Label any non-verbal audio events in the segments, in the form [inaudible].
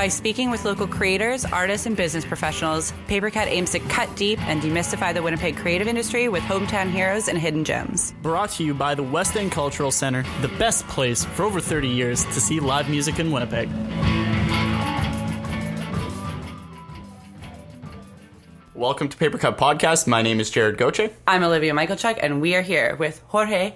By speaking with local creators, artists, and business professionals, Papercut aims to cut deep and demystify the Winnipeg creative industry with hometown heroes and hidden gems. Brought to you by the West End Cultural Center, the best place for over 30 years to see live music in Winnipeg. Welcome to Paper Cut Podcast. My name is Jared Goche. I'm Olivia Michaelchuk, and we are here with Jorge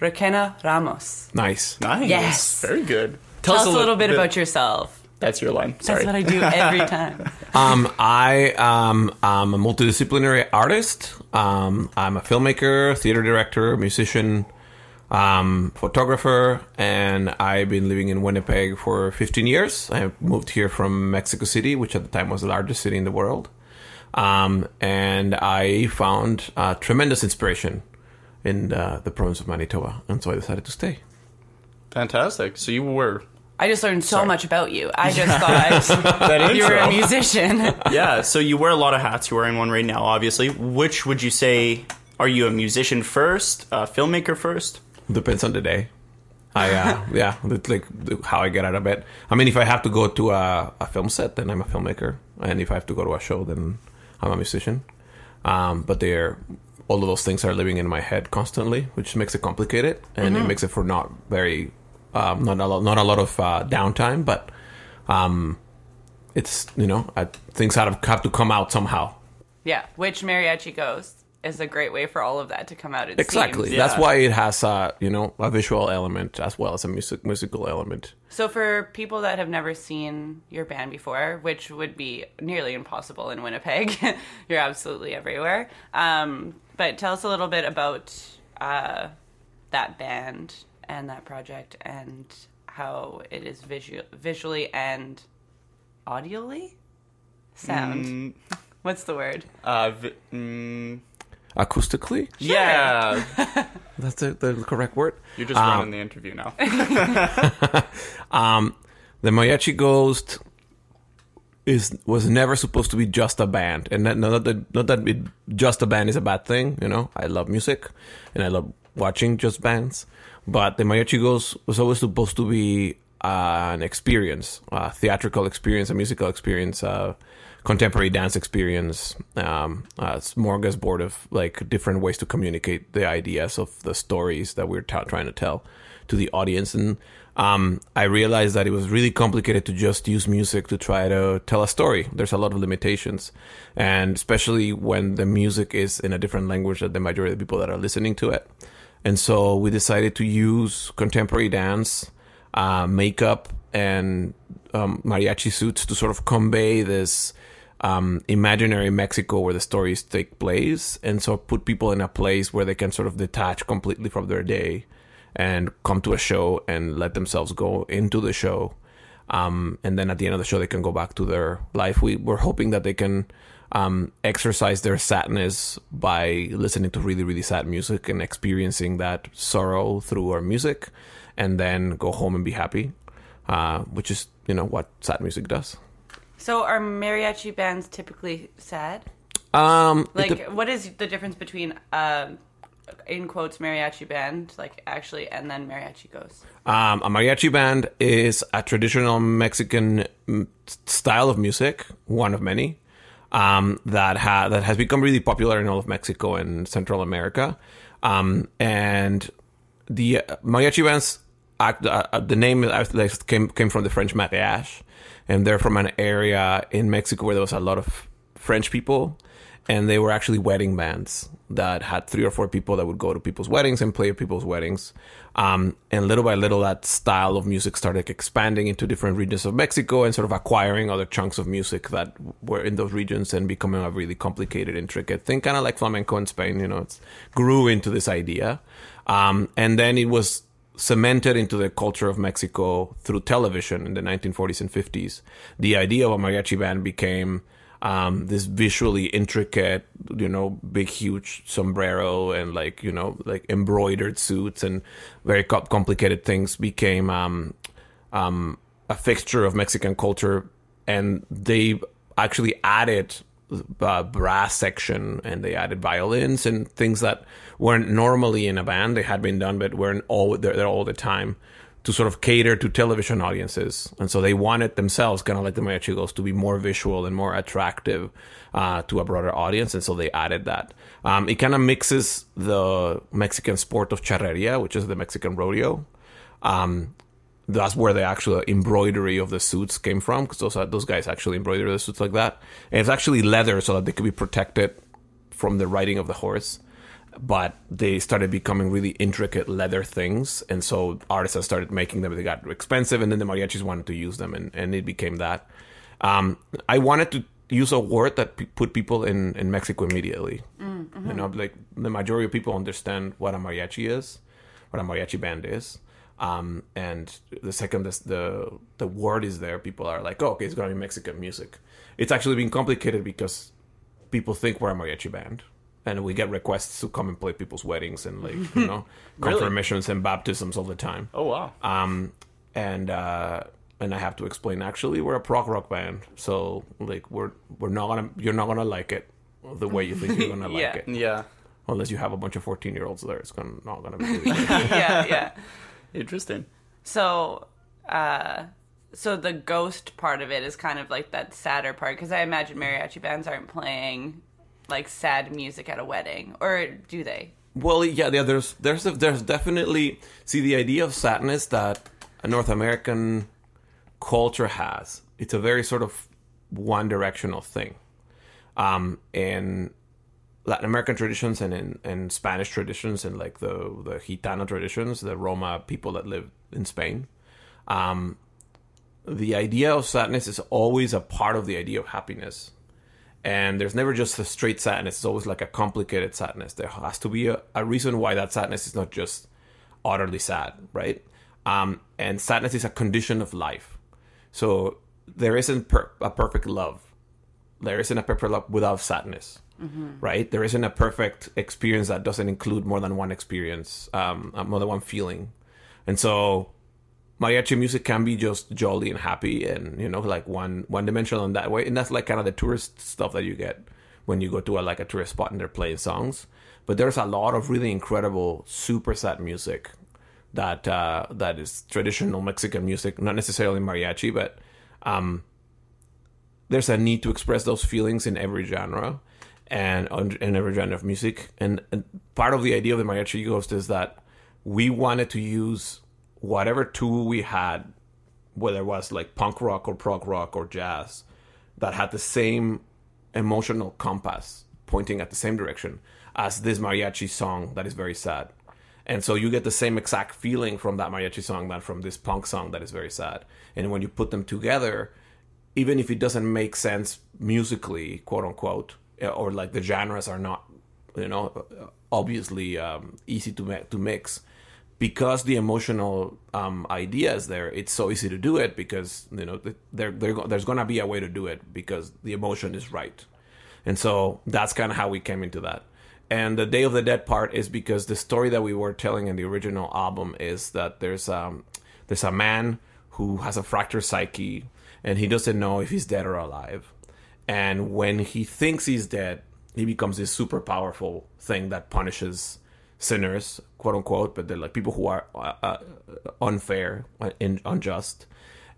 Requena Ramos. Nice. Nice. Yes. Very good. Tell us a li- little bit about yourself. That's your line. Sorry. That's what I do every [laughs] time. Um, I um, am a multidisciplinary artist. Um, I'm a filmmaker, theater director, musician, um, photographer, and I've been living in Winnipeg for 15 years. I moved here from Mexico City, which at the time was the largest city in the world. Um, and I found uh, tremendous inspiration in uh, the province of Manitoba, and so I decided to stay. Fantastic. So you were. I just learned so Sorry. much about you. I [laughs] just thought That you were a musician. [laughs] yeah, so you wear a lot of hats. You're wearing one right now, obviously. Which would you say? Are you a musician first, a filmmaker first? Depends on the day. I uh, [laughs] yeah, it's like how I get out of bed. I mean, if I have to go to a, a film set, then I'm a filmmaker, and if I have to go to a show, then I'm a musician. Um, but they're all of those things are living in my head constantly, which makes it complicated, and it makes it for not very um, not a lot, not a lot of uh, downtime, but um, it's you know I, things have to, have to come out somehow. yeah, which Mariachi Ghost is a great way for all of that to come out. It Exactly. seems. That's Yeah. why it has a you know a visual element as well as a music musical element. So for people that have never seen your band before, which would be nearly impossible in Winnipeg, [laughs] you're absolutely everywhere. Um, but tell us a little bit about uh, that band and that project and how it is visu- visually and audially sound. [laughs] What's the word? Uh, vi- mm, Acoustically, yeah, [laughs] that's the, the correct word. you're just running the interview now. [laughs] Um, the Mariachi Ghost is was never supposed to be just a band, and that, not that not that it, just a band is a bad thing. You know, I love music, and I love watching just bands. But the Mariachi Ghost was always supposed to be uh, an experience, a theatrical experience, a musical experience, a contemporary dance experience, um, a smorgasbord of like different ways to communicate the ideas of the stories that we're trying to tell to the audience. And um, I realized that it was really complicated to just use music to try to tell a story. There's a lot of limitations, and especially when the music is in a different language than the majority of the people that are listening to it. And so we decided to use contemporary dance, uh, makeup, and um, mariachi suits to sort of convey this um, imaginary Mexico where the stories take place, and so put people in a place where they can sort of detach completely from their day and come to a show and let themselves go into the show. Um, and then at the end of the show, they can go back to their life. We were hoping that they can um, exercise their sadness by listening to really, really sad music and experiencing that sorrow through our music, and then go home and be happy, uh, which is you know what sad music does. So are mariachi bands typically sad? Um, Like, dep- what is the difference between, um, in quotes, mariachi band, like actually, and then mariachi ghost? Um, a mariachi band is a traditional Mexican style of music, one of many, um, that ha- that has become really popular in all of Mexico and Central America. Um, and the uh, mariachi bands, act, uh, uh, the name came came from the French mariage, and they're from an area in Mexico where there was a lot of French people, and they were actually wedding bands that had three or four people that would go to people's weddings and play at people's weddings. Um, and little by little, that style of music started expanding into different regions of Mexico and sort of acquiring other chunks of music that were in those regions and becoming a really complicated, intricate thing, kind of like flamenco in Spain. You know, it grew into this idea, um, and then it was cemented into the culture of Mexico through television in the 1940s and 50s. The idea of a mariachi band became um, this visually intricate, you know, big, huge sombrero and like, you know, like embroidered suits and very complicated things became um, um, a fixture of Mexican culture. And they actually added uh, brass section and they added violins and things that weren't normally in a band. They had been done, but weren't all there all the time to sort of cater to television audiences, and so they wanted themselves, kind of like the mariachi ghost, to be more visual and more attractive uh, to a broader audience, and so they added that. Um, it kind of mixes the Mexican sport of charreria, which is the Mexican rodeo. Um, that's where the actual embroidery of the suits came from, because those those guys actually embroider the suits like that, and it's actually leather so that they could be protected from the riding of the horse but they started becoming really intricate leather things and so artisans started making them. They got expensive and then the mariachis wanted to use them and, and it became that. Um, i wanted to use a word that p- put people in, in mexico immediately. You know like the majority of people understand what a mariachi is what a mariachi band is um, and the second this, the the word is there people are like oh, okay it's gonna be mexican music. It's actually been complicated because people think we're a mariachi band and we get requests to come and play people's weddings and like [laughs] you know Really? confirmations and baptisms all the time Oh wow. um and uh and i have to explain actually we're a prog rock band so like we're we're not gonna you're not gonna like it the way you think you're gonna [laughs] like it yeah. unless you have a bunch of 14 year olds there it's gonna not gonna be really [laughs] yeah, yeah. Interesting. So, uh, so the ghost part of it is kind of like that sadder part because I imagine mariachi bands aren't playing like sad music at a wedding, or do they? Well, yeah, yeah there's there's there's definitely see the idea of sadness that a North American culture has. It's a very sort of one directional thing. Um, in Latin American traditions and in, in Spanish traditions and like the the Gitano traditions, the Roma people that live in Spain, um, the idea of sadness is always a part of the idea of happiness and there's never just a straight sadness it's always like a complicated sadness. There has to be a, a reason why that sadness is not just utterly sad right? Um, and sadness is a condition of life. So there isn't per- a perfect love. There isn't a perfect love without sadness right? There isn't a perfect experience that doesn't include more than one experience um, uh, more than one feeling. And so mariachi music can be just jolly and happy and you know like one one dimensional in that way. And that's like kind of the tourist stuff that you get when you go to a like a tourist spot and they're playing songs. But there's a lot of really incredible super sad music that uh that is traditional mexican music not necessarily mariachi but um there's a need to express those feelings in every genre and in every genre of music. And, and part of the idea of the mariachi ghost is that we wanted to use whatever tool we had, whether it was like punk rock or prog rock or jazz, that had the same emotional compass pointing at the same direction as this mariachi song that is very sad. And so you get the same exact feeling from that mariachi song than from this punk song that is very sad. And when you put them together, even if it doesn't make sense musically, quote unquote, or like the genres are not, you know, obviously um, easy to to mix, because the emotional um, idea is there, it's so easy to do it because you know th- there, there there's gonna be a way to do it because the emotion is right, and so that's kind of how we came into that. And the Day of the Dead part is because the story that we were telling in the original album is that there's um there's a man who has a fractured psyche and he doesn't know if he's dead or alive. And when he thinks he's dead, he becomes this super powerful thing that punishes sinners, quote unquote, but they're like people who are uh, uh, unfair, and unjust,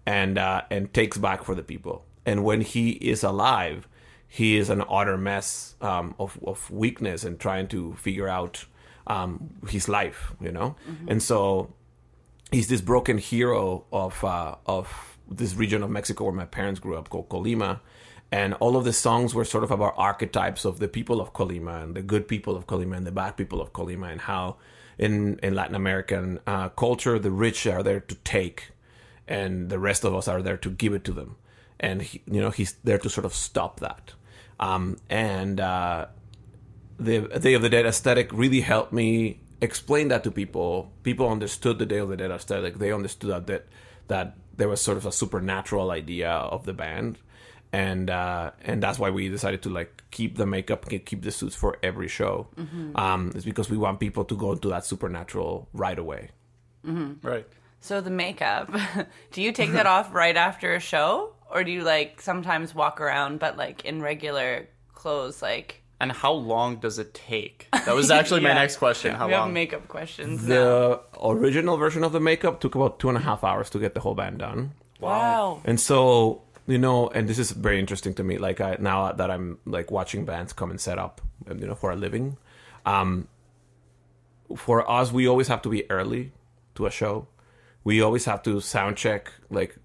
and uh, and takes back for the people. And when he is alive, he is an utter mess um, of of weakness and trying to figure out um, his life, you know. And so he's this broken hero of uh, of this region of Mexico where my parents grew up, called Colima. And all of the songs were sort of about archetypes of the people of Colima and the good people of Colima and the bad people of Colima, and how in in Latin American uh, culture the rich are there to take, and the rest of us are there to give it to them. And he, you know he's there to sort of stop that. Um, and uh, the Day of the Dead aesthetic really helped me explain that to people. People understood the Day of the Dead aesthetic. They understood that that, that there was sort of a supernatural idea of the band, and uh, and that's why we decided to like keep the makeup, keep the suits for every show. Um, it's because we want people to go into that supernatural right away. Right. So the makeup, [laughs] do you take that off right after a show, or do you like sometimes walk around but like in regular clothes, like [laughs] And how long does it take? That was [laughs] actually my next question. How we have long? makeup questions now. The original version of the makeup took about two and a half hours to get the whole band done. Wow. And so, you know, and this is very interesting to me. Like I now that I'm like watching bands come and set up, um, you know, for a living. Um, for us, we always have to be early to a show. We always have to sound check, like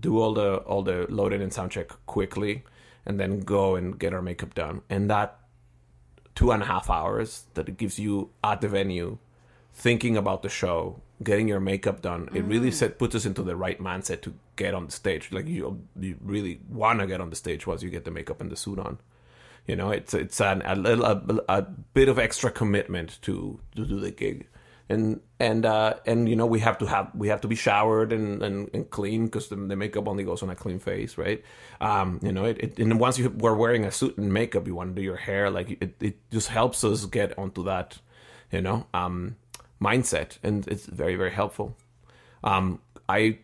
do all the all the loading and sound check quickly, and then go and get our makeup done. And that two and a half hours that it gives you at the venue, thinking about the show, getting your makeup done, it really set puts us into the right mindset to get on the stage. Like you, you really want to get on the stage once you get the makeup and the suit on. You know, it's it's an, a little a, a bit of extra commitment to to do the gig, and and uh, and you know we have to have we have to be showered and and, and clean because the, the makeup only goes on a clean face, right? Um, you know, it, it and once you were wearing a suit and makeup, you want to do your hair like it. It just helps us get onto that, you know, um, mindset, and it's very very helpful. Um, I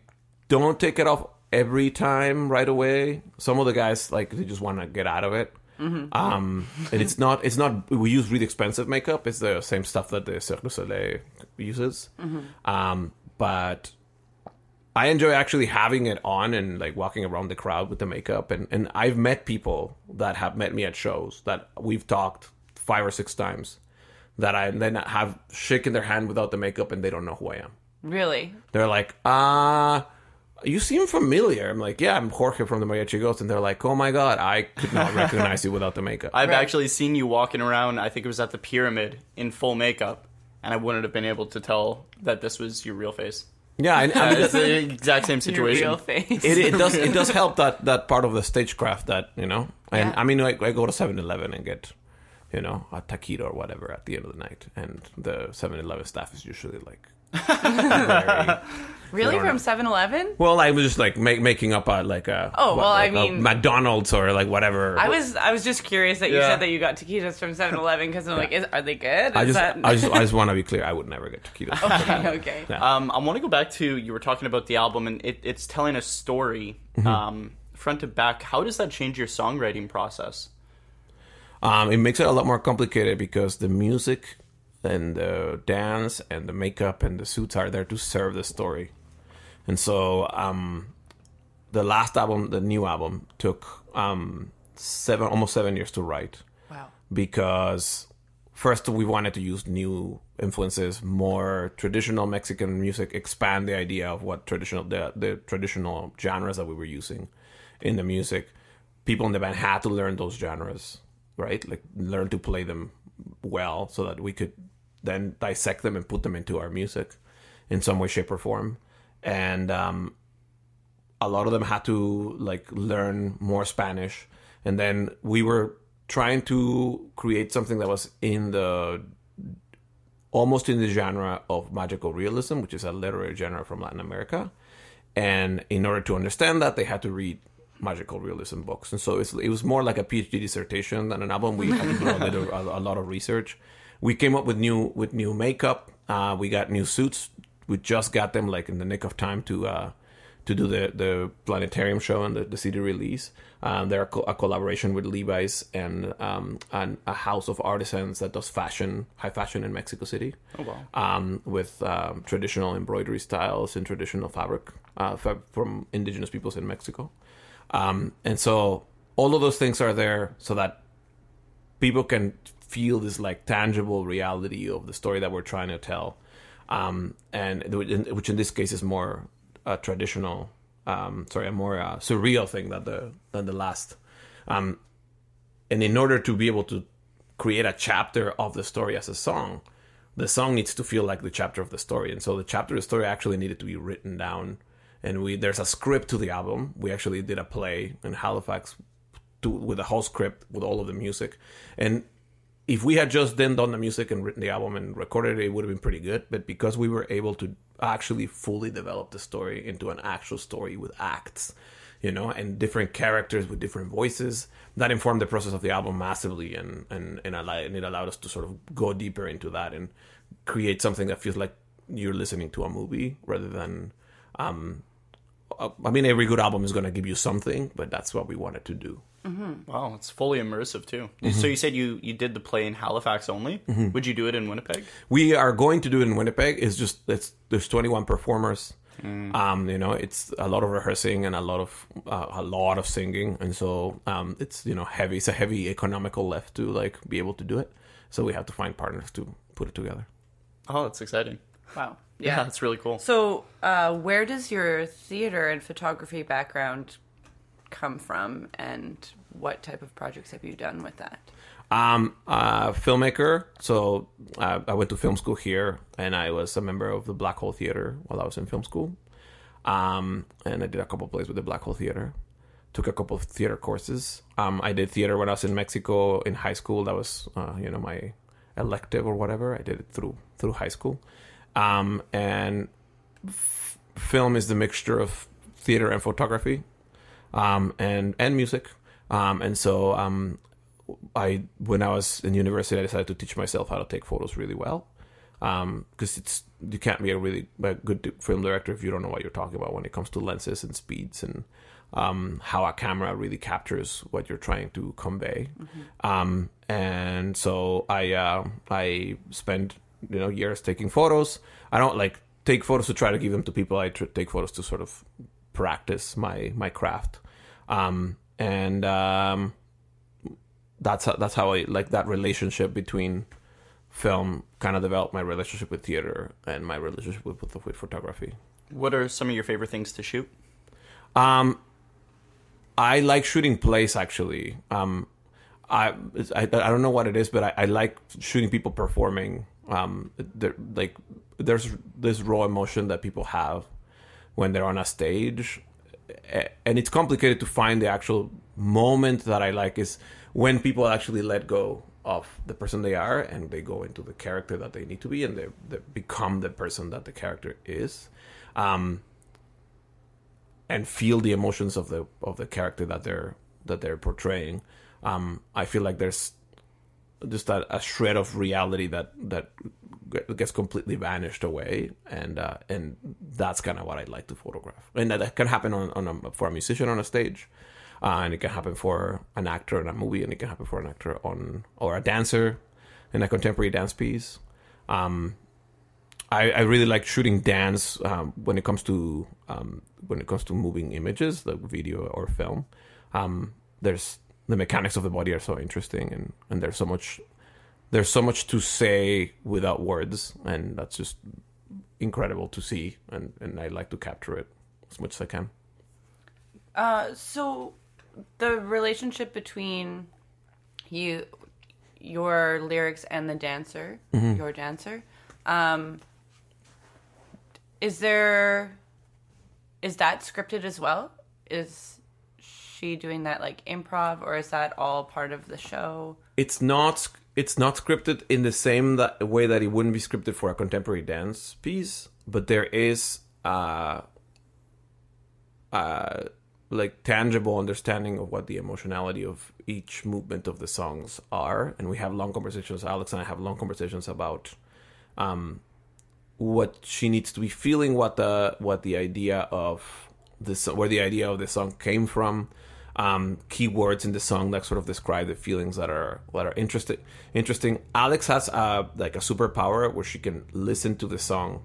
don't take it off every time right away. Some of the guys like they just want to get out of it. Um, and it's not it's not we use really expensive makeup. It's the same stuff that the Cirque du Soleil uses. Um, but I enjoy actually having it on and like walking around the crowd with the makeup. And, and I've met people that have met me at shows that we've talked five or six times that I then have shaken their hand without the makeup and they don't know who I am. Really? They're like, uh, you seem familiar. I'm like, yeah, I'm Jorge from the Mariachi Ghost. And they're like, oh my God, I could not [laughs] recognize you without the makeup. I've Right. actually seen you walking around. I think it was at the pyramid in full makeup, and I wouldn't have been able to tell that this was your real face. yeah, I, I mean, it's the exact same Your situation. real face. it, it does it [laughs] does help that that part of the stagecraft that you know and Yeah. i mean like i go to 7-eleven and get you know a taquito or whatever at the end of the night and the 7-eleven staff is usually like [laughs] very, really? From 7 Eleven? well i was just like make, making up a like a Oh, well, I like a mean- mcdonald's or like whatever I was I was just curious that you Yeah. said that you got taquitos from 7 Eleven because I'm like, is, are they good? Is I just, that... I just, I just want to be clear. I would never get taquitos. okay, okay. Yeah. Um, I want to go back to you were talking about the album, and it, it's telling a story Mm-hmm. um, front to back. How does that change your songwriting process? Um, it makes it a lot more complicated because the music and the dance and the makeup and the suits are there to serve the story. And so um, the last album, the new album, took um, seven, almost seven years to write Wow. because first we wanted to use new influences, more traditional Mexican music, expand the idea of what traditional the, the traditional genres that we were using in the music. People in the band had to learn those genres, right? Like learn to play them well so that we could then dissect them and put them into our music in some way, shape, or form. And um, a lot of them had to like learn more Spanish, and then we were trying to create something that was in the almost in the genre of magical realism, which is a literary genre from Latin America. And in order to understand that, they had to read magical realism books, and so it's, it was more like a PhD dissertation than an album. We had to do a, a, a lot of research. We came up with new with new makeup. Uh, we got new suits. We just got them like in the nick of time to uh, to do the the planetarium show and the, the CD release. Um, they're a, co- a collaboration with Levi's and um, and a house of artisans that does fashion, high fashion in Mexico City. Oh wow! Um, with um, traditional embroidery styles and traditional fabric uh, from indigenous peoples in Mexico. Um, and so all of those things are there so that people can feel this like tangible reality of the story that we're trying to tell, um, and which in this case is more a traditional, um, sorry, a more uh, surreal thing than the than the last. Um, and in order to be able to create a chapter of the story as a song, the song needs to feel like the chapter of the story, and so the chapter of the story actually needed to be written down. And we there's a script to the album. We actually did a play in Halifax to, with a whole script with all of the music, and if we had just then done the music and written the album and recorded it, it would have been pretty good. But because we were able to actually fully develop the story into an actual story with acts, you know, and different characters with different voices, that informed the process of the album massively, and and and, allow, and it allowed us to sort of go deeper into that and create something that feels like you're listening to a movie rather than um, I mean, every good album is going to give you something, but that's what we wanted to do. Wow, it's fully immersive too. Mm-hmm. So you said you you did the play in Halifax only. Would you do it in Winnipeg? We are going to do it in Winnipeg. It's just it's there's 21 performers. Um, you know, it's a lot of rehearsing and a lot of uh, a lot of singing, and so um, it's you know heavy. It's a heavy economical lift to like be able to do it. So we have to find partners to put it together. Oh, that's exciting. Wow. Yeah, Yeah. that's really cool. So, uh, where does your theater and photography background come from, and what type of projects have you done with that? Um, uh, filmmaker. So uh, I went to film school here, and I was a member of the Black Hole Theater while I was in film school. Um, and I did a couple plays with the Black Hole Theater. Took a couple of theater courses. Um, I did theater when I was in Mexico in high school. That was, uh, you know, my elective or whatever. I did it through through high school. Um, and f- film is the mixture of theater and photography, um, and and music. Um, and so um, I when I was in university, I decided to teach myself how to take photos really well. Because it's you can't be a really a good film director if you don't know what you're talking about when it comes to lenses and speeds and um, how a camera really captures what you're trying to convey. Um, and so I uh, I spent you know years taking photos. I don't like take photos to try to give them to people. I tr- take photos to sort of practice my my craft. Um, and um, that's how, that's how I like that relationship between film kind of developed my relationship with theater and my relationship with with, with photography. What are some of your favorite things to shoot? Um, I like shooting plays actually. Um, I, I I don't know what it is, but I, I like shooting people performing. Um, there like there's this raw emotion that people have when they're on a stage, and it's complicated to find the actual moment that I like is when people actually let go of the person they are and they go into the character that they need to be and they, they become the person that the character is. Um, and feel the emotions of the of the character that they're that they're portraying. Um, I feel like there's just a, a shred of reality that that gets completely vanished away, and uh, and that's kind of what I'd like to photograph. And that, can happen on, on a, for a musician on a stage, uh, and it can happen for an actor in a movie, and it can happen for an actor on or a dancer in a contemporary dance piece. Um, I, I really like shooting dance um, when it comes to um, when it comes to moving images, like video or film. Um, there's the mechanics of the body are so interesting, and, and there's so much there's so much to say without words, and that's just incredible to see, and, and I like to capture it as much as I can. Uh, so, the relationship between you, your lyrics, and the dancer, your dancer, um, is there, is that scripted as well? Is she doing that like improv, or is that all part of the show? it's not it's not scripted in the same that way that it wouldn't be scripted for a contemporary dance piece but there is uh uh like tangible understanding of what the emotionality of each movement of the songs are and we have long conversations alex and i have long conversations about um what she needs to be feeling what the what the idea of this where the idea of the song came from um keywords in the song that sort of describe the feelings that are that are interesting interesting. Alex has a, like a superpower where she can listen to the song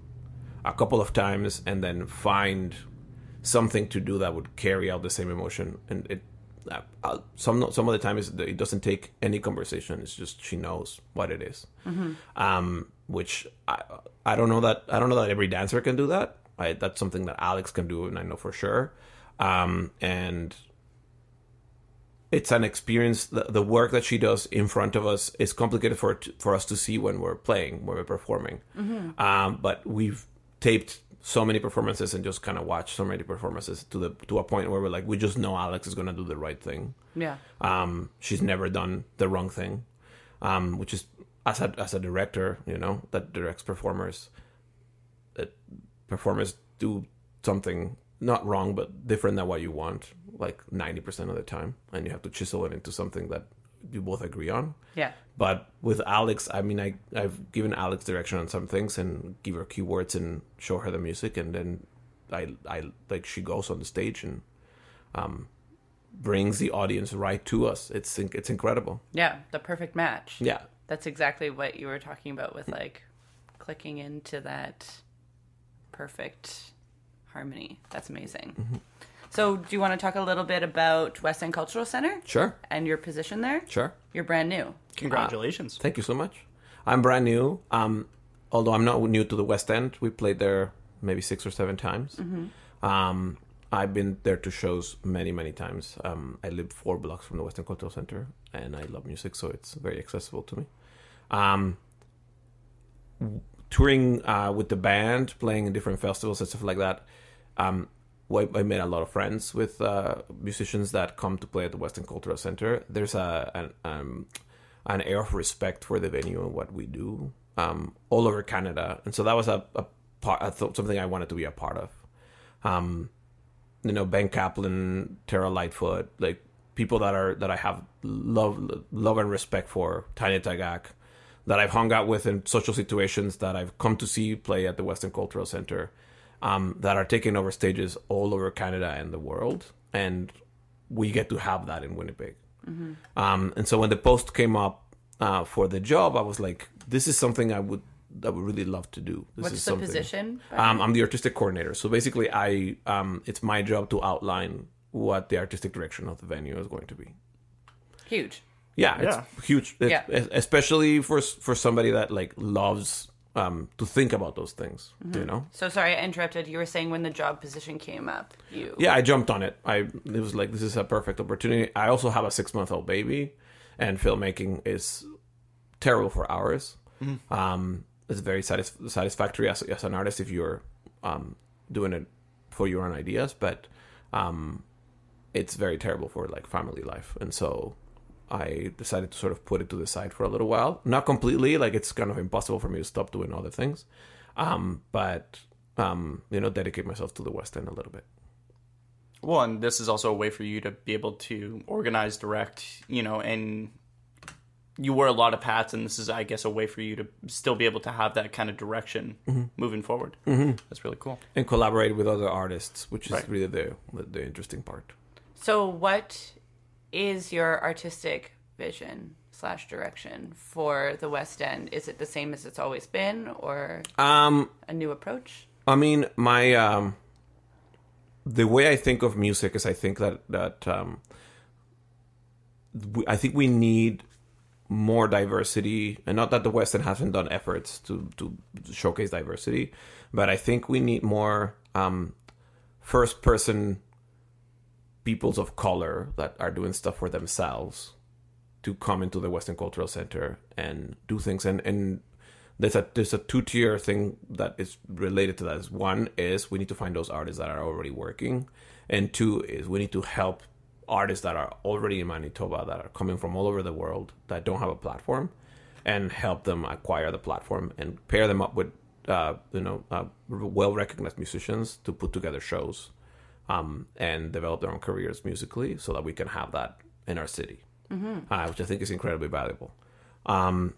a couple of times and then find something to do that would carry out the same emotion. And it uh, uh, some some of the time it doesn't take any conversation. It's just she knows what it is. um which I, I don't know that I don't know that every dancer can do that. I, that's something that Alex can do and I know for sure. Um and it's an experience the, the work that she does in front of us is complicated for for us to see when we're playing when we're performing um, but we've taped so many performances and just kind of watched so many performances to the to a point where we're like we just know Alex is going to do the right thing Yeah. um, she's never done the wrong thing, um, which is as a as a director, you know, that directs performers. That performers do something not wrong but different than what you want, like ninety percent of the time, and you have to chisel it into something that you both agree on. Yeah. But with Alex, I mean, I I've given Alex direction on some things and give her keywords and show her the music, and then I, I like she goes on the stage and um, brings the audience right to us. It's it's incredible. Yeah, the perfect match. Yeah, That's exactly what you were talking about with like clicking into that perfect harmony. That's amazing. Mm-hmm. So, do you want to talk a little bit about West End Cultural Center sure, and your position there? sure. You're brand new. Congratulations. Thank you so much. I'm brand new. Um, although I'm not new to the West End. We played there maybe six or seven times. Um, I've been there to shows many, many times. Um, I live four blocks from the West End Cultural Center, and I love music, so it's very accessible to me. Um, touring uh, with the band, playing in different festivals and stuff like that. Um, I made a lot of friends with uh, musicians that come to play at the West End Cultural Center. There's a an, um, an air of respect for the venue and what we do um, all over Canada, and so that was a, a part, I thought something I wanted to be a part of. Um, you know, Ben Caplan, Terra Lightfoot, like people that are that I have love love and respect for, Tanya Tagaq, that I've hung out with in social situations that I've come to see play at the West End Cultural Center, um, that are taking over stages all over Canada and the world, and we get to have that in Winnipeg. Um, and so when the post came up uh, for the job, I was like, this is something I would I would really love to do. This What's is the something- position? um, I'm the artistic coordinator. So basically, I um, it's my job to outline what the artistic direction of the venue is going to be. Huge. Yeah, it's Yeah. huge. It's- Yeah. especially for for somebody that like loves um, to think about those things. You know. So sorry, I interrupted. You were saying when the job position came up, you Yeah, I jumped on it. I it was like this is a perfect opportunity. I also have a six month old baby, and filmmaking is terrible for hours. Um, it's very satis- satisfactory as, as an artist if you're um, doing it for your own ideas, but um, it's very terrible for like family life. And so I decided to sort of put it to the side for a little while. Not completely, like it's kind of impossible for me to stop doing other things, um, but um, you know, dedicate myself to the West End a little bit. Well, and this is also a way for you to be able to organize, direct, you know, and you wear a lot of hats, and this is, I guess, a way for you to still be able to have that kind of direction moving forward. Mm-hmm. That's really cool. and collaborate with other artists, which is Right. really the the interesting part. So, what is your artistic vision slash direction for the West End? Is it the same as it's always been, or Um, a new approach? I mean, my um, the way I think of music is I think that that um, we, I think we need more diversity, and not that the West End hasn't done efforts to to showcase diversity, but I think we need more um, first person peoples of color that are doing stuff for themselves to come into the West End Cultural Center and do things. And, and there's a there's a two tier thing that is related to that. Is one is we need to find those artists that are already working, and two is we need to help artists that are already in Manitoba that are coming from all over the world that don't have a platform, and help them acquire the platform and pair them up with uh, you know uh, well recognized musicians to put together shows um, and develop their own careers musically so that we can have that in our city, uh, which I think is incredibly valuable. Um,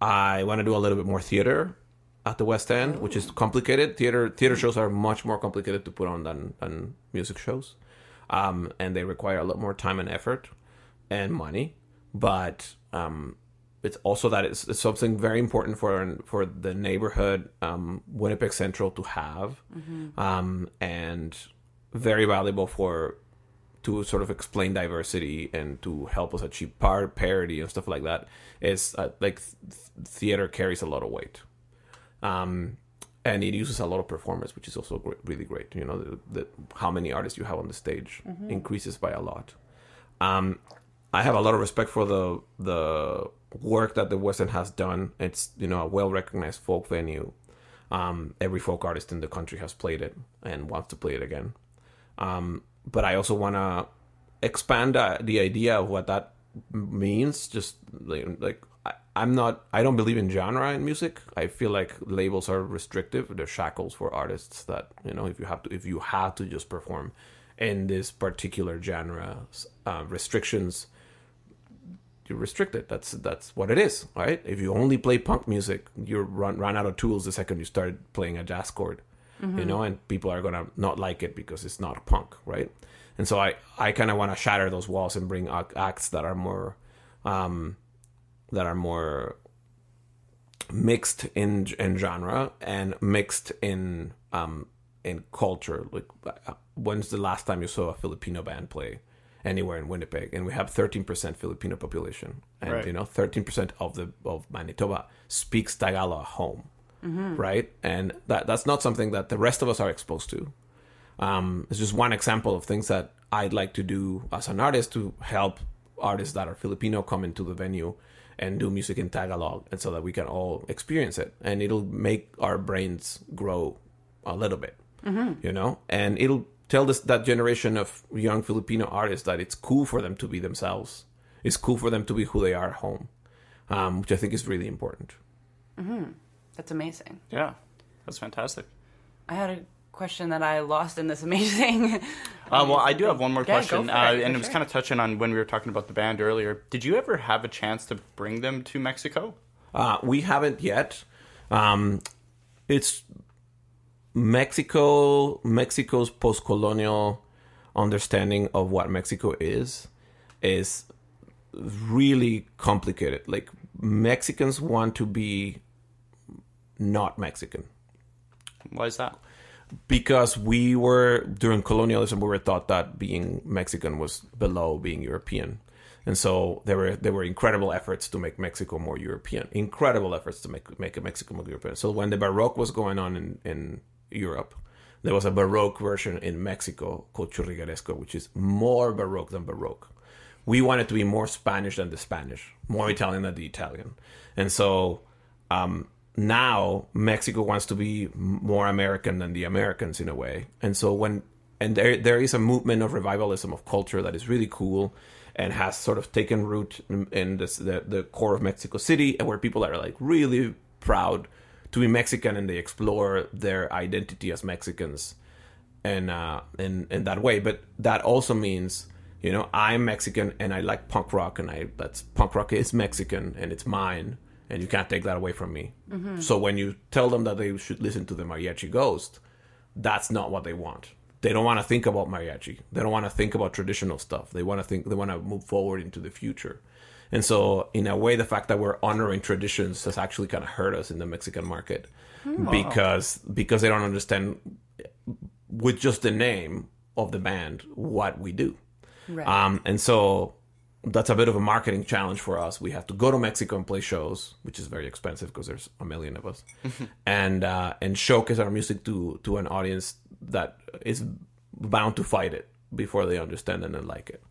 I want to do a little bit more theater at the West End, which is complicated. Theater theater shows are much more complicated to put on than, than music shows, um, and they require a lot more time and effort and money. But um, it's also that it's, it's something very important for for the neighborhood um, Winnipeg Central to have, um, and very valuable for to sort of explain diversity and to help us achieve par- parity and stuff like that. Is uh, like th- theater carries a lot of weight, um, and it uses a lot of performance, which is also really great. You know, the, the, how many artists you have on the stage increases by a lot. Um, I have a lot of respect for the the work that the western has done. It's you know a well recognized folk venue. Um, every folk artist in the country has played it and wants to play it again. Um, but I also want to expand uh, the idea of what that means. Just like, like I, I'm not, I don't believe in genre in music. I feel like labels are restrictive. They're shackles for artists that you know if you have to if you have to just perform in this particular genre, uh, restrictions you're restricted. That's that's what it is, right? If you only play punk music, you run run out of tools the second you start playing a jazz chord. You know, and people are gonna not like it because it's not punk, right? And so I I kind of want to shatter those walls and bring acts that are more um, that are more mixed in in genre and mixed in um in culture like uh, when's the last time you saw a filipino band play anywhere in winnipeg and we have 13% filipino population and Right. you know 13% of the of manitoba speaks tagalog at home right? And that that's not something that the rest of us are exposed to. Um, it's just one example of things that I'd like to do as an artist to help artists that are Filipino come into the venue and do music in Tagalog, and so that we can all experience it, and it'll make our brains grow a little bit, you know, and it'll tell this that generation of young Filipino artists that it's cool for them to be themselves. It's cool for them to be who they are at home, um, which I think is really important. That's amazing. Yeah, that's fantastic. I had a question that I lost in this amazing. Uh, well, I do have one more Yeah, go question, for uh, and for it was sure. kind of touching on when we were talking about the band earlier. Did you ever have a chance to bring them to Mexico? Uh, we haven't yet. Um, it's Mexico. Mexico's post-colonial understanding of what Mexico is is really complicated. Like Mexicans want to be not Mexican Why is that? because we were during colonialism we were taught that being Mexican was below being European. And so there were there were incredible efforts to make Mexico more European. Incredible efforts to make make Mexico more European. So when the Baroque was going on in, in Europe, there was a Baroque version in Mexico called Churrigueresco, which is more Baroque than Baroque. We wanted to be more Spanish than the Spanish, more Italian than the Italian. And so um, now Mexico wants to be more American than the Americans in a way. And so when and there there is a movement of revivalism of culture that is really cool and has sort of taken root in, in this, the the core of Mexico City and where people are like really proud to be Mexican and they explore their identity as Mexicans and uh in in that way but that also means you know i'm mexican and i like punk rock and i that's punk rock is mexican and it's mine and you can't take that away from me. So when you tell them that they should listen to the mariachi ghost that's not what they want. They don't want to think about mariachi. They don't want to think about traditional stuff. They want to think they want to move forward into the future. And so in a way the fact that we're honoring traditions has actually kind of hurt us in the mexican market because because they don't understand with just the name of the band what we do. Right. Um, and so that's a bit of a marketing challenge for us. We have to go to Mexico and play shows, which is very expensive because there's a million of us, [laughs] and uh, and showcase our music to to an audience that is bound to fight it before they understand and like it.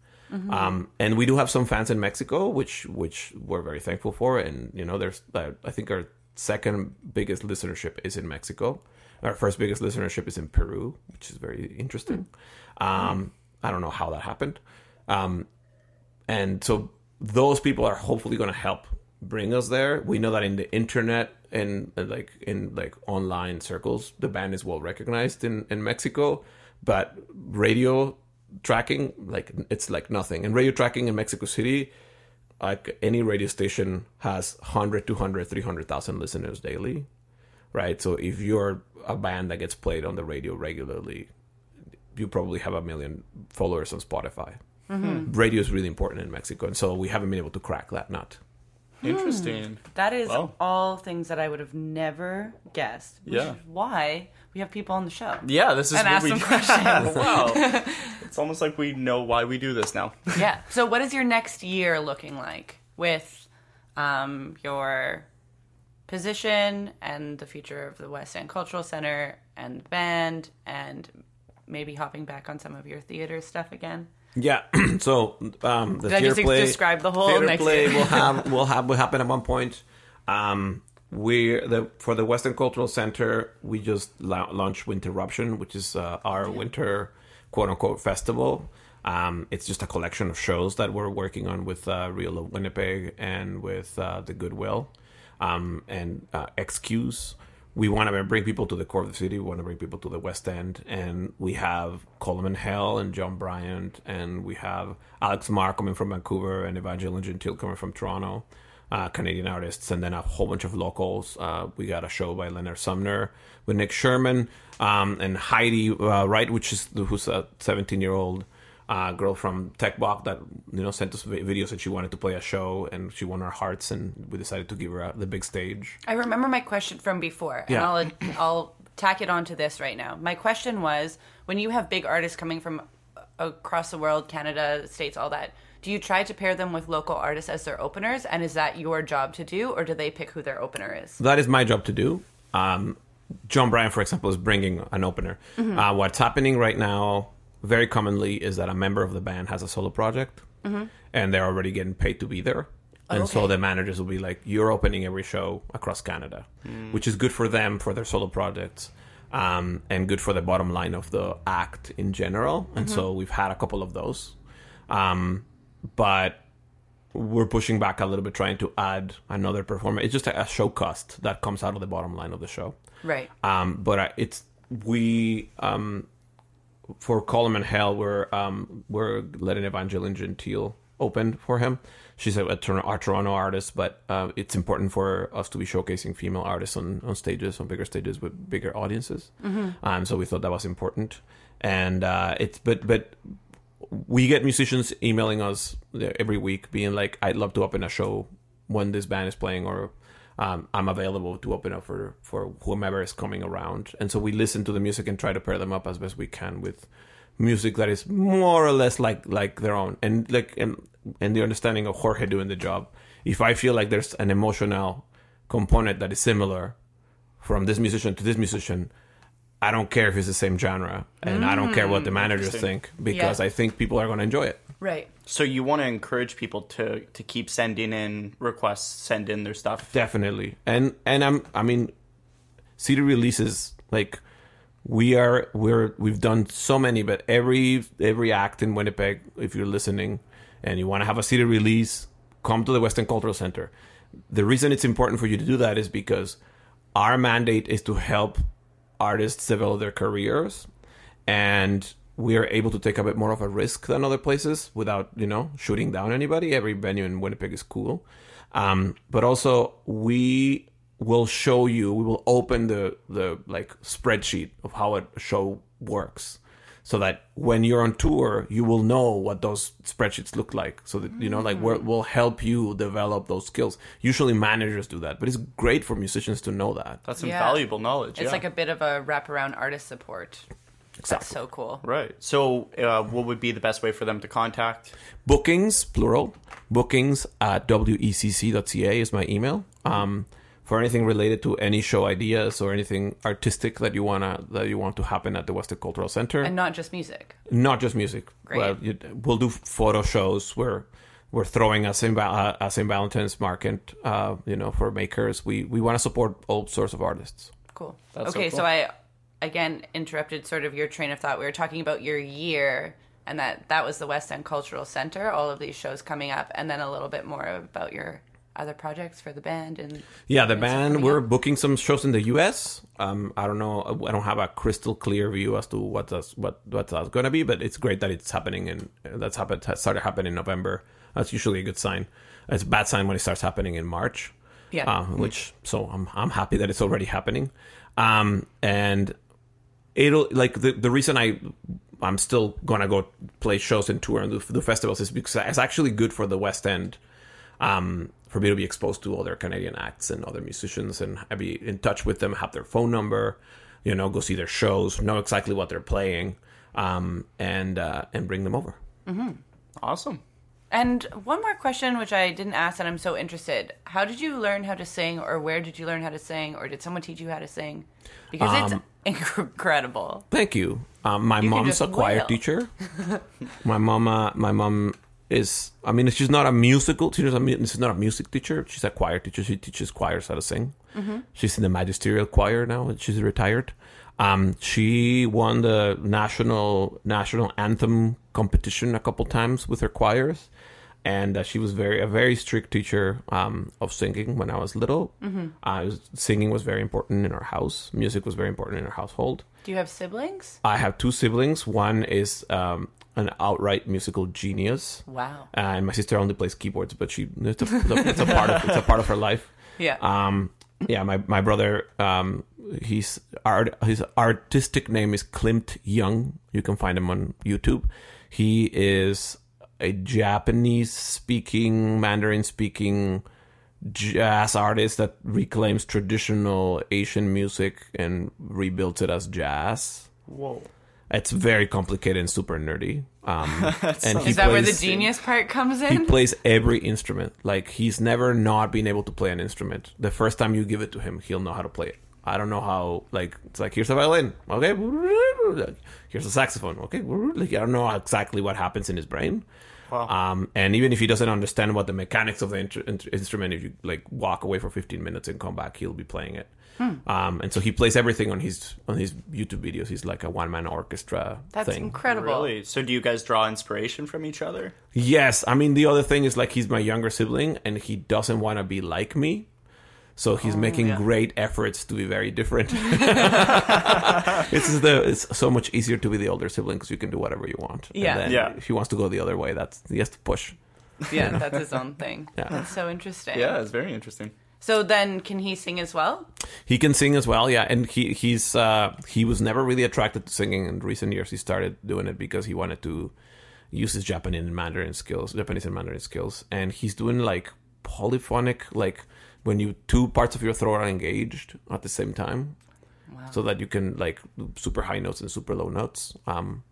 Um, and we do have some fans in Mexico, which which we're very thankful for. And you know, there's uh, I think our second biggest listenership is in Mexico. Our first biggest listenership is in Peru, which is very interesting. Um, I don't know how that happened. Um, and so those people are hopefully going to help bring us there. We know that in the internet and uh, like in like online circles, the band is well recognized in in Mexico, but radio tracking like it's like nothing. And radio tracking in Mexico City, like any radio station has 100, 200, 300,000 listeners daily, right? So if you're a band that gets played on the radio regularly, you probably have a million followers on Spotify. Radio is really important in Mexico, and so we haven't been able to crack that nut. Interesting. That is Wow. all things that I would have never guessed. Which Yeah. is why we have people on the show. Yeah, this is And what ask we some questions. [laughs] wow. [laughs] It's almost like we know why we do this now. [laughs] yeah. So, what is your next year looking like with um, your position and the future of the West End Cultural Center and the band, and maybe hopping back on some of your theater stuff again? Yeah. [clears throat] so um, the Did I theater just play, describe the whole theater next play will have [laughs] will have will happen at one point. Um, we the for the West End Cultural Center we just la- launched Winterruption, which is uh, our winter quote unquote festival. Um, it's just a collection of shows that we're working on with uh, Real of Winnipeg and with uh, the Goodwill um, and uh, XQs. We want to bring people to the core of the city. We want to bring people to the West End, and we have Coleman Hell and Jon Bryant, and we have Alex Marr coming from Vancouver and Evangeline Gentile coming from Toronto. uh, Canadian artists, and then a whole bunch of locals. Uh, we got a show by Leonard Sumner with Nick Sherman um, and Heidi uh, Wright, which is who's a 17 year old uh, girl from Tech Block that you know sent us videos that she wanted to play a show, and she won our hearts, and we decided to give her the big stage. I remember my question from before, and Yeah. I'll I'll tack it onto this right now. My question was: when you have big artists coming from across the world, Canada, States, all that, do you try to pair them with local artists as their openers, and is that your job to do, or do they pick who their opener is? that is my job to do. Um, Jon Bryant, for example, is bringing an opener. Uh, what's happening right now, very commonly, is that a member of the band has a solo project, and they're already getting paid to be there. And so the managers will be like, "You're opening every show across Canada," which is good for them for their solo projects, um, and good for the bottom line of the act in general. And so we've had a couple of those, um, but we're pushing back a little bit, trying to add another performer. It's just a, a show cost that comes out of the bottom line of the show. Right. Um, but it's we um, for Column and Hell, we're um, we're letting Evangeline Gentile open for him. She's a, a, Tor- a Toronto artist, but uh, it's important for us to be showcasing female artists on, on stages, on bigger stages with bigger audiences. Um, so we thought that was important, and uh, it's but but we get musicians emailing us every week being like i'd love to open a show when this band is playing or um, i'm available to open up for, for whomever is coming around. And so we listen to the music and try to pair them up as best we can with music that is more or less like like their own. And like and, and the understanding of jorge doing the job. If i feel like there's an emotional component that is similar from this musician to this musician I don't care if it's the same genre, and I don't care what the mm. managers think because Yeah. I think people are going to enjoy it. Right. So you want to encourage people to to keep sending in requests, send in their stuff. Definitely, and and I'm I mean, CD releases like we are we're we've done so many, but every every act in Winnipeg, if you're listening and you want to have a CD release, come to the West End Cultural Center. The reason it's important for you to do that is because our mandate is to help artists develop their careers and we are able to take a bit more of a risk than other places without you know shooting down anybody. Every venue in winnipeg is cool. Um, but also we will show you we will open the the like spreadsheet of how a show works so that when you're on tour you will know what those spreadsheets look like so that you know like we're, we'll help you develop those skills usually managers do that but it's great for musicians to know that That's some Yeah. valuable knowledge. It's yeah. like a bit of a wraparound artist support. That's so cool. right. So, uh, what would be the best way for them to contact? bookings plural bookings at wecc.ca is my email um, for anything related to any show ideas or anything artistic that you wanna that you want to happen at the West End Cultural Center, And not just music. not just music. Great. Well, you, we'll do photo shows. We're we're throwing a St. Val- a St. Valentine's market, uh, you know, for makers. We we want to support all sorts of artists. Cool. That's so okay, cool. so I again interrupted sort of your train of thought. We were talking about your year and that that was the West End Cultural Center, all of these shows coming up, and then a little bit more about your other projects for the band and Yeah, the band we're up. booking some shows in the U.S. Um, I don't know. I don't have a crystal clear view as to what that's what what that's going to be, but it's great that it's happening and that's happened started happening in November. That's usually a good sign. It's a bad sign when it starts happening in March. Yeah. Uh, which so I'm I'm happy that it's already happening. Um, and it'll like the the reason I I'm still gonna go play shows and tour and do, do festivals is because it's actually good for the West End um, for me to be exposed to other Canadian acts and other musicians and I be in touch with them, have their phone number, you know, go see their shows, know exactly what they're playing, um, and uh, and bring them over. Mm-hmm. Awesome. And one more question, which I didn't ask, and I'm so interested. How did you learn how to sing, or where did you learn how to sing, or did someone teach you how to sing? Because Um, it's incredible. Thank you. Um, my can mom's a choir wail. teacher. [laughs] my mama, my mom is. I mean, she's not a musical. A, she's not a music teacher. She's a choir teacher. She teaches choirs how to sing. She's in the magisterial choir now. and She's retired. Um, she won the national national anthem competition a couple times with her choirs, and uh, she was very a very strict teacher um, of singing when I was little. Uh, singing was very important in our house. Music was very important in our household. Do you have siblings? I have two siblings. One is um, an outright musical genius. Wow. Uh, and my sister only plays keyboards, but she it's a, [laughs] it's a part of it's a part of her life. Yeah. Um, yeah, my my brother, um, he's art his artistic name is Klimt Young. You can find him on YouTube. He is a Japanese speaking, Mandarin speaking jazz artist that reclaims traditional Asian music and rebuilds it as jazz. Whoa. It's very complicated and super nerdy. Um, [laughs] and he Is that where the genius part comes in? he plays every instrument. Like he's never not been able to play an instrument. The first time you give it to him, he'll know how to play it. I don't know how. Like it's like here's a violin, okay. Here's a saxophone, okay. Like I don't know exactly what happens in his brain. Wow. Um, and even if he doesn't understand what the mechanics of the intr- int- instrument, if you like walk away for 15 minutes and come back, he'll be playing it. Hmm. Um, and so he plays everything on his on his YouTube videos. He's like a one man orchestra. That's thing. incredible. Really? So do you guys draw inspiration from each other? Yes, I mean the other thing is like he's my younger sibling and he doesn't want to be like me. So he's making yeah. great efforts to be very different. [laughs] [laughs] it's the it's so much easier to be the older sibling because you can do whatever you want. And Yeah. then Yeah. If he wants to go the other way, that's he has to push. Yeah, [laughs] that's his own thing. Yeah. That's so interesting. Yeah, it's very interesting. So then, can he sing as well? He can sing as well, yeah. And he he's uh, he was never really attracted to singing. In recent years, he started doing it because he wanted to use his Japanese and Mandarin skills, Japanese and Mandarin skills. And he's doing like polyphonic, like when you two parts of your throat are engaged at the same time, Wow. so that you can like super high notes and super low notes. Um,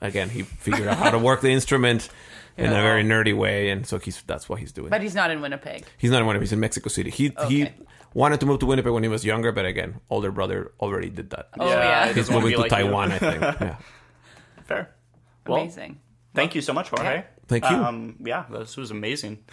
again, he figured out how to work the instrument [laughs] in Yeah. a very nerdy way, and so he's that's what he's doing. But he's not in Winnipeg. He's not in Winnipeg. He's in Mexico City. He he wanted to move to Winnipeg when he was younger, but again, older brother already did that. Oh, yeah. it He's doesn't wanna moving to like you. Taiwan, I think. [laughs] Yeah. Fair. Well, Amazing. thank you so much, Jorge. Yeah. Thank you. Um, yeah, this was amazing.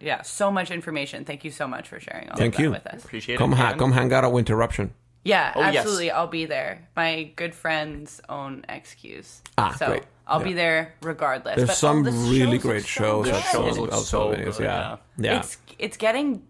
Yeah, so much information. Thank you so much for sharing all Thank of that you. with us. Appreciate come it. ha- man. come hang out at Winterruption. Yeah, Oh, yes. absolutely. I'll be there. My good friends own XQs. Ah, so great. I'll Yeah. be there regardless. There's But some the really shows great so shows. good. at shows look so some venues, good, Yeah. Yeah. It's it's getting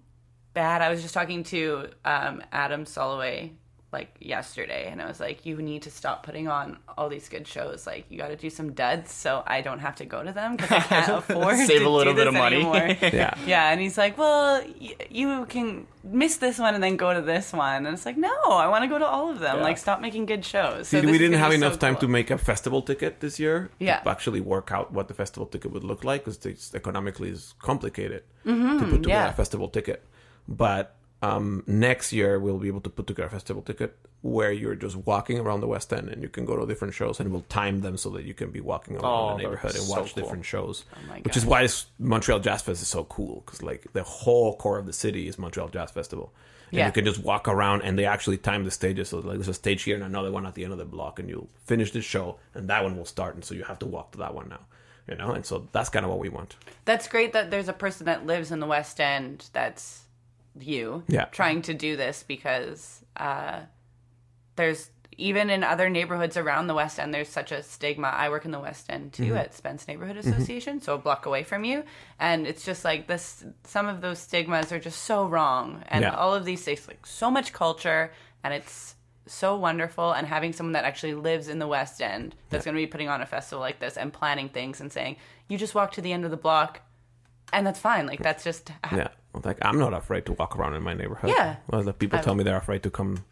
bad. I was just talking to um, Adam Soloway like yesterday, and I was like, "You need to stop putting on all these good shows. Like, you got to do some duds, so I don't have to go to them because I [laughs] can't afford Save to a little do bit this of money. anymore." [laughs] yeah. Yeah, and he's like, "Well, y- you can miss this one and then go to this one." And it's like, "No, I want to go to all of them. Yeah. Like, stop making good shows." So See, this we didn't have be so enough time cool. to make a festival ticket this year. Yeah. To actually work out what the festival ticket would look like because it's economically is complicated mm-hmm. to put together yeah. a festival ticket. But um, next year we'll be able to put together a festival ticket where you're just walking around the West End and you can go to different shows and we'll time them so that you can be walking around Oh, the neighborhood and watch so cool. different shows. Oh my which is why this Montreal Jazz Fest is so cool because like the whole core of the city is Montreal Jazz Festival. And Yeah. you can just walk around and they actually time the stages. So like there's a stage here and another one at the end of the block and you'll finish this show and that one will start and so you have to walk to that one now. You know, and so that's kind of what we want. That's great that there's a person that lives in the West End that's you Yeah. trying to do this because uh, there's even in other neighborhoods around the West End, there's such a stigma. I work in the West End too Mm-hmm. at Spence Neighborhood Association, so a block away from you, and it's just like this. Some of those stigmas are just so wrong, and Yeah. all of these things, like so much culture, and it's so wonderful. And having someone that actually lives in the West End that's going to be putting on a festival like this and planning things and saying, you just walk to the end of the block, and that's fine. Like that's just Yeah. Like I'm not afraid to walk around in my neighborhood. Yeah. Well, the people tell me they're afraid to come.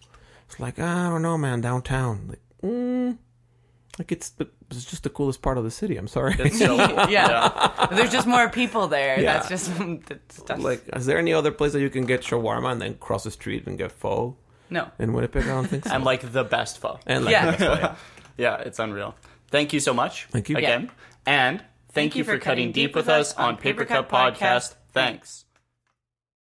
It's like I don't know, man. Downtown, like, mm, like it's the, it's just the coolest part of the city. I'm sorry. It's so [laughs] cool. yeah. There's just more people there. Yeah. That's just [laughs] that's, that's, like, is there any other place that you can get shawarma and then cross the street and get pho no. in Winnipeg? I don't think [laughs] so. And like the best pho. And like, Yeah. that's why, yeah. Yeah, it's unreal. Thank you so much. Thank you. again. And thank, you for cutting deep with us on Paper Cut Podcast. Thanks.